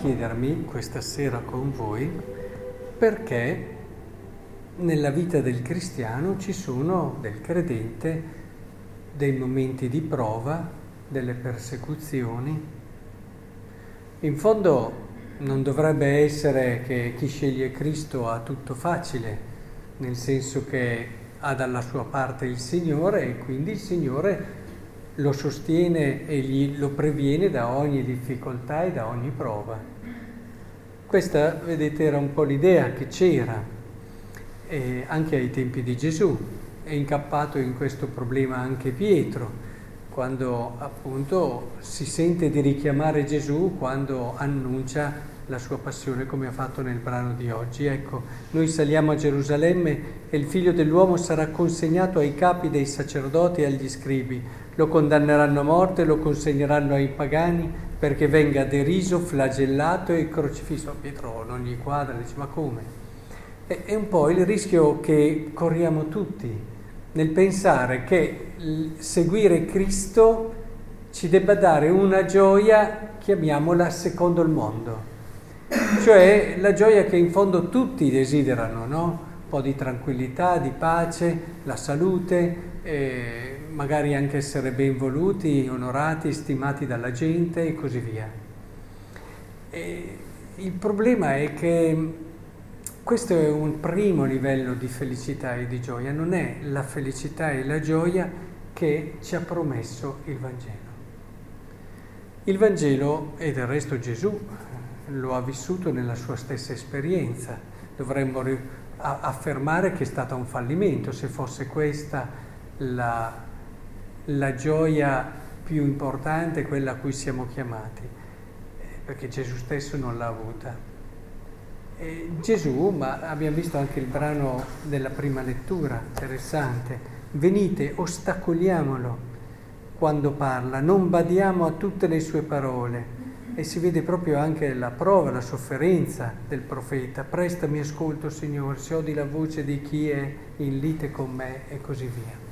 chiedermi questa sera con voi perché nella vita del cristiano ci sono, del credente, dei momenti di prova, delle persecuzioni. In fondo non dovrebbe essere che chi sceglie Cristo ha tutto facile, nel senso che ha dalla sua parte il Signore e quindi il Signore lo sostiene e gli, lo previene da ogni difficoltà e da ogni prova. Questa, vedete, era un po' l'idea che c'era eh, anche ai tempi di Gesù. È incappato in questo problema anche Pietro, quando appunto si sente di richiamare Gesù quando annuncia la sua passione come ha fatto nel brano di oggi. Ecco, noi saliamo a Gerusalemme e il figlio dell'uomo sarà consegnato ai capi dei sacerdoti e agli scribi lo condanneranno a morte, lo consegneranno ai pagani perché venga deriso, flagellato e crocifisso. Pietro non gli quadra, dice ma come? È un po' il rischio che corriamo tutti nel pensare che seguire Cristo ci debba dare una gioia, chiamiamola secondo il mondo, cioè la gioia che in fondo tutti desiderano, no? Un po' di tranquillità, di pace, la salute. Eh, magari anche essere ben voluti, onorati, stimati dalla gente e così via. E il problema è che questo è un primo livello di felicità e di gioia, non è la felicità e la gioia che ci ha promesso il Vangelo. Il Vangelo, e del resto Gesù, lo ha vissuto nella sua stessa esperienza. Dovremmo affermare che è stato un fallimento se fosse questa la la gioia più importante, quella a cui siamo chiamati, eh, perché Gesù stesso non l'ha avuta. E Gesù, ma abbiamo visto anche il brano della prima lettura, interessante, venite, ostacoliamolo quando parla, non badiamo a tutte le sue parole. E si vede proprio anche la prova, la sofferenza del profeta. Prestami ascolto, Signore, se odi la voce di chi è in lite con me e così via.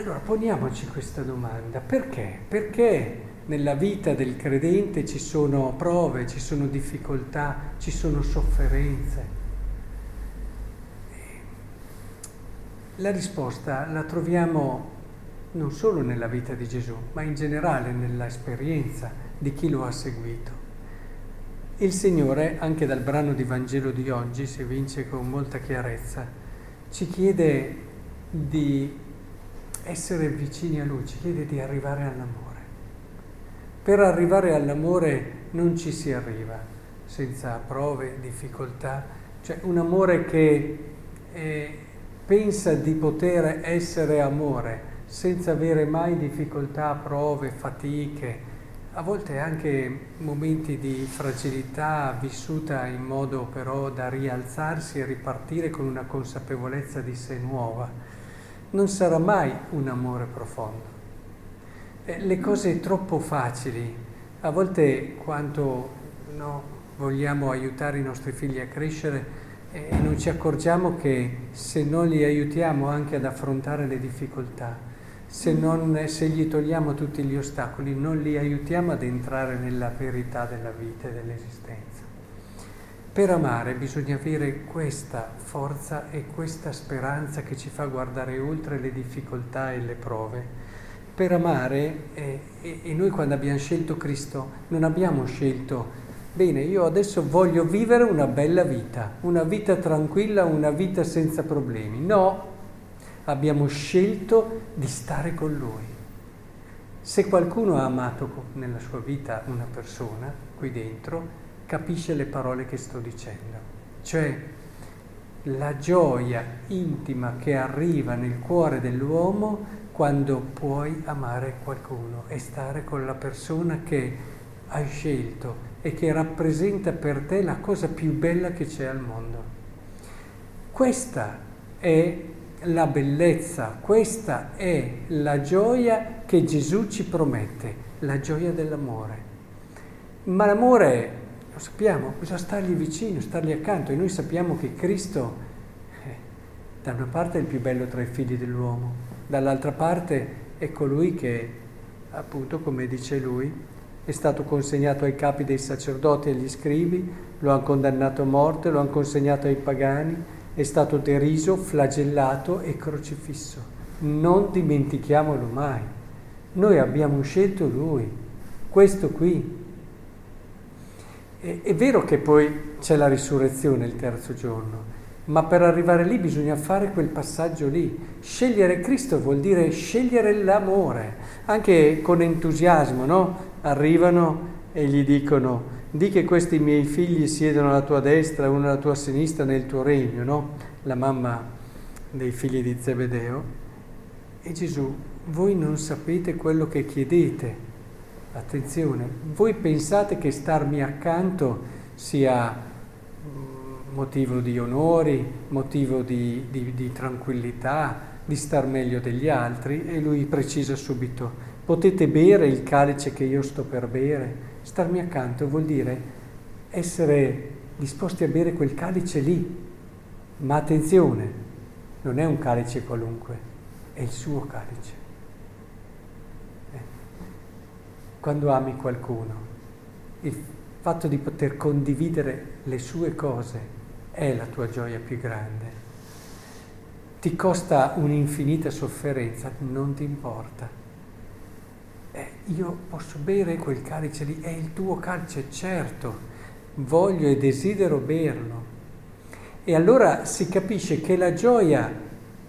Allora poniamoci questa domanda, perché? Perché nella vita del credente ci sono prove, ci sono difficoltà, ci sono sofferenze? La risposta la troviamo non solo nella vita di Gesù, ma in generale nell'esperienza di chi lo ha seguito. Il Signore, anche dal brano di Vangelo di oggi, si vince con molta chiarezza, ci chiede di essere vicini a Lui, ci chiede di arrivare all'amore. Per arrivare all'amore non ci si arriva senza prove, difficoltà, cioè un amore che eh, pensa di poter essere amore senza avere mai difficoltà, prove, fatiche, a volte anche momenti di fragilità vissuta in modo però da rialzarsi e ripartire con una consapevolezza di sé nuova non sarà mai un amore profondo. Eh, le cose troppo facili, a volte quando no, vogliamo aiutare i nostri figli a crescere e eh, non ci accorgiamo che se non li aiutiamo anche ad affrontare le difficoltà, se, non, se gli togliamo tutti gli ostacoli, non li aiutiamo ad entrare nella verità della vita e dell'esistenza. Per amare bisogna avere questa forza e questa speranza che ci fa guardare oltre le difficoltà e le prove. Per amare, eh, e, noi quando abbiamo scelto Cristo non abbiamo scelto, bene, io adesso voglio vivere una bella vita, una vita tranquilla, una vita senza problemi. No, abbiamo scelto di stare con Lui. Se qualcuno ha amato nella sua vita una persona qui dentro, capisce le parole che sto dicendo. Cioè la gioia intima che arriva nel cuore dell'uomo quando puoi amare qualcuno e stare con la persona che hai scelto e che rappresenta per te la cosa più bella che c'è al mondo. Questa è la bellezza, questa è la gioia che Gesù ci promette, la gioia dell'amore. Ma l'amore lo sappiamo, bisogna stargli vicino, stargli accanto e noi sappiamo che Cristo eh, da una parte è il più bello tra i figli dell'uomo, dall'altra parte è colui che appunto come dice lui, è stato consegnato ai capi dei sacerdoti e agli scribi, lo hanno condannato a morte, lo hanno consegnato ai pagani, è stato deriso, flagellato e crocifisso. Non dimentichiamolo mai. Noi abbiamo scelto lui, questo qui. È, è vero che poi c'è la risurrezione il terzo giorno, ma per arrivare lì bisogna fare quel passaggio lì. Scegliere Cristo vuol dire scegliere l'amore, anche con entusiasmo, no? Arrivano e gli dicono, di che questi miei figli siedono alla tua destra uno alla tua sinistra nel tuo regno, no? La mamma dei figli di Zebedeo. E Gesù, voi non sapete quello che chiedete. Attenzione, voi pensate che starmi accanto sia mm, motivo di onori, motivo di, di, di tranquillità, di star meglio degli altri e lui precisa subito, potete bere il calice che io sto per bere? Starmi accanto vuol dire essere disposti a bere quel calice lì, ma attenzione, non è un calice qualunque, è il suo calice. Eh. Quando ami qualcuno, il fatto di poter condividere le sue cose è la tua gioia più grande. Ti costa un'infinita sofferenza, non ti importa eh, io posso bere quel calice lì, è il tuo calice, certo, voglio e desidero berlo. E allora si capisce che la gioia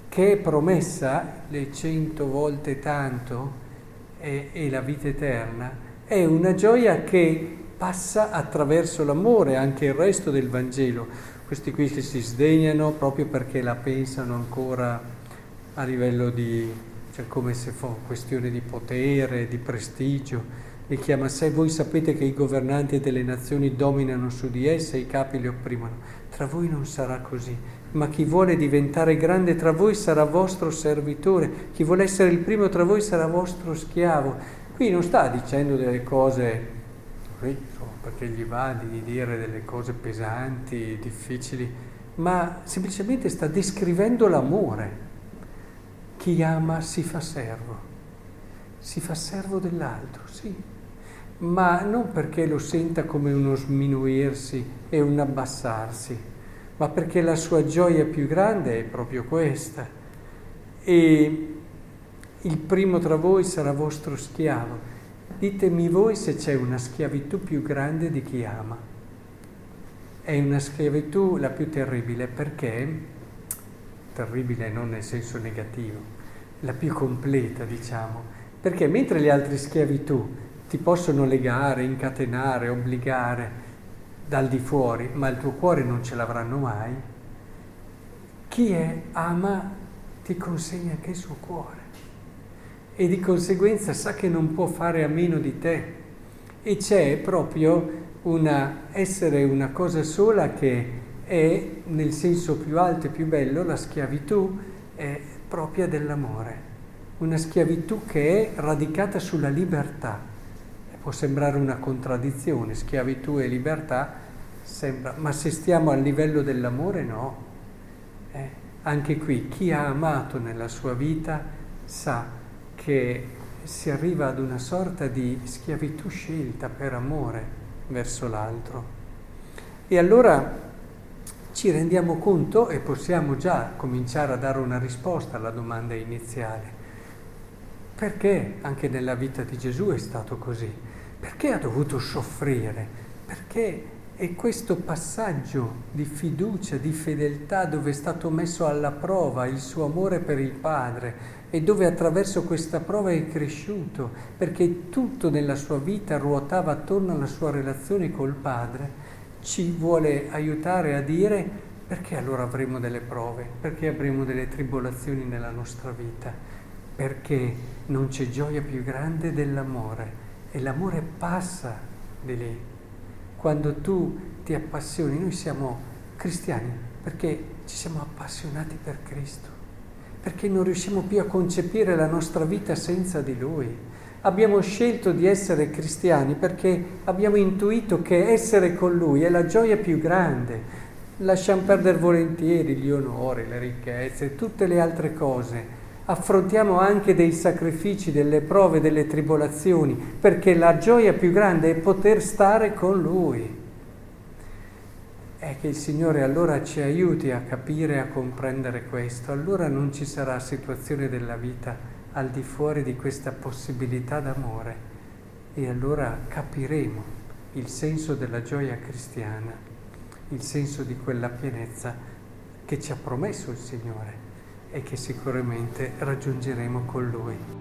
che è promessa, le cento volte tanto, e, e la vita eterna, è una gioia che passa attraverso l'amore, anche il resto del Vangelo. Questi qui che si sdegnano proprio perché la pensano ancora a livello di cioè come se fosse questione di potere, di prestigio. Li chiama se voi sapete che i governanti delle nazioni dominano su di esse, i capi li opprimono. Tra voi non sarà così, ma chi vuole diventare grande tra voi sarà vostro servitore, chi vuole essere il primo tra voi sarà vostro schiavo. Qui non sta dicendo delle cose, perché gli va di dire delle cose pesanti, difficili, ma semplicemente sta descrivendo l'amore. Chi ama si fa servo, si fa servo dell'altro, sì, ma non perché lo senta come uno sminuirsi e un abbassarsi, ma perché la sua gioia più grande è proprio questa. E il primo tra voi sarà vostro schiavo. Ditemi voi se c'è una schiavitù più grande di chi ama. È una schiavitù la più terribile perché terribile non nel senso negativo, la più completa diciamo, perché mentre le altre schiavitù ti possono legare, incatenare, obbligare dal di fuori, ma il tuo cuore non ce l'avranno mai, chi è ama ti consegna anche il suo cuore. E di conseguenza sa che non può fare a meno di te. E c'è proprio una, essere una cosa sola che è nel senso più alto e più bello la schiavitù è propria dell'amore, una schiavitù che è radicata sulla libertà. Può sembrare una contraddizione, schiavitù e libertà, sembra, ma se stiamo al livello dell'amore no. Eh, anche qui chi ha amato nella sua vita sa che si arriva ad una sorta di schiavitù scelta per amore verso l'altro. E allora ci rendiamo conto e possiamo già cominciare a dare una risposta alla domanda iniziale. Perché anche nella vita di Gesù è stato così? Perché ha dovuto soffrire? Perché è questo passaggio di fiducia, di fedeltà dove è stato messo alla prova il suo amore per il Padre e dove attraverso questa prova è cresciuto, perché tutto nella sua vita ruotava attorno alla sua relazione col Padre ci vuole aiutare a dire perché allora avremo delle prove, perché avremo delle tribolazioni nella nostra vita, perché non c'è gioia più grande dell'amore e l'amore passa di lì. Quando tu ti appassioni, noi siamo cristiani perché ci siamo appassionati per Cristo, perché non riusciamo più a concepire la nostra vita senza di Lui abbiamo scelto di essere cristiani perché abbiamo intuito che essere con Lui è la gioia più grande. Lasciamo perdere volentieri gli onori, le ricchezze, tutte le altre cose, affrontiamo anche dei sacrifici, delle prove, delle tribolazioni, perché la gioia più grande è poter stare con Lui. È che il Signore allora ci aiuti a capire, a comprendere questo, allora non ci sarà situazione della vita al di fuori di questa possibilità d'amore. E allora capiremo il senso della gioia cristiana, il senso di quella pienezza che ci ha promesso il Signore e che sicuramente raggiungeremo con Lui.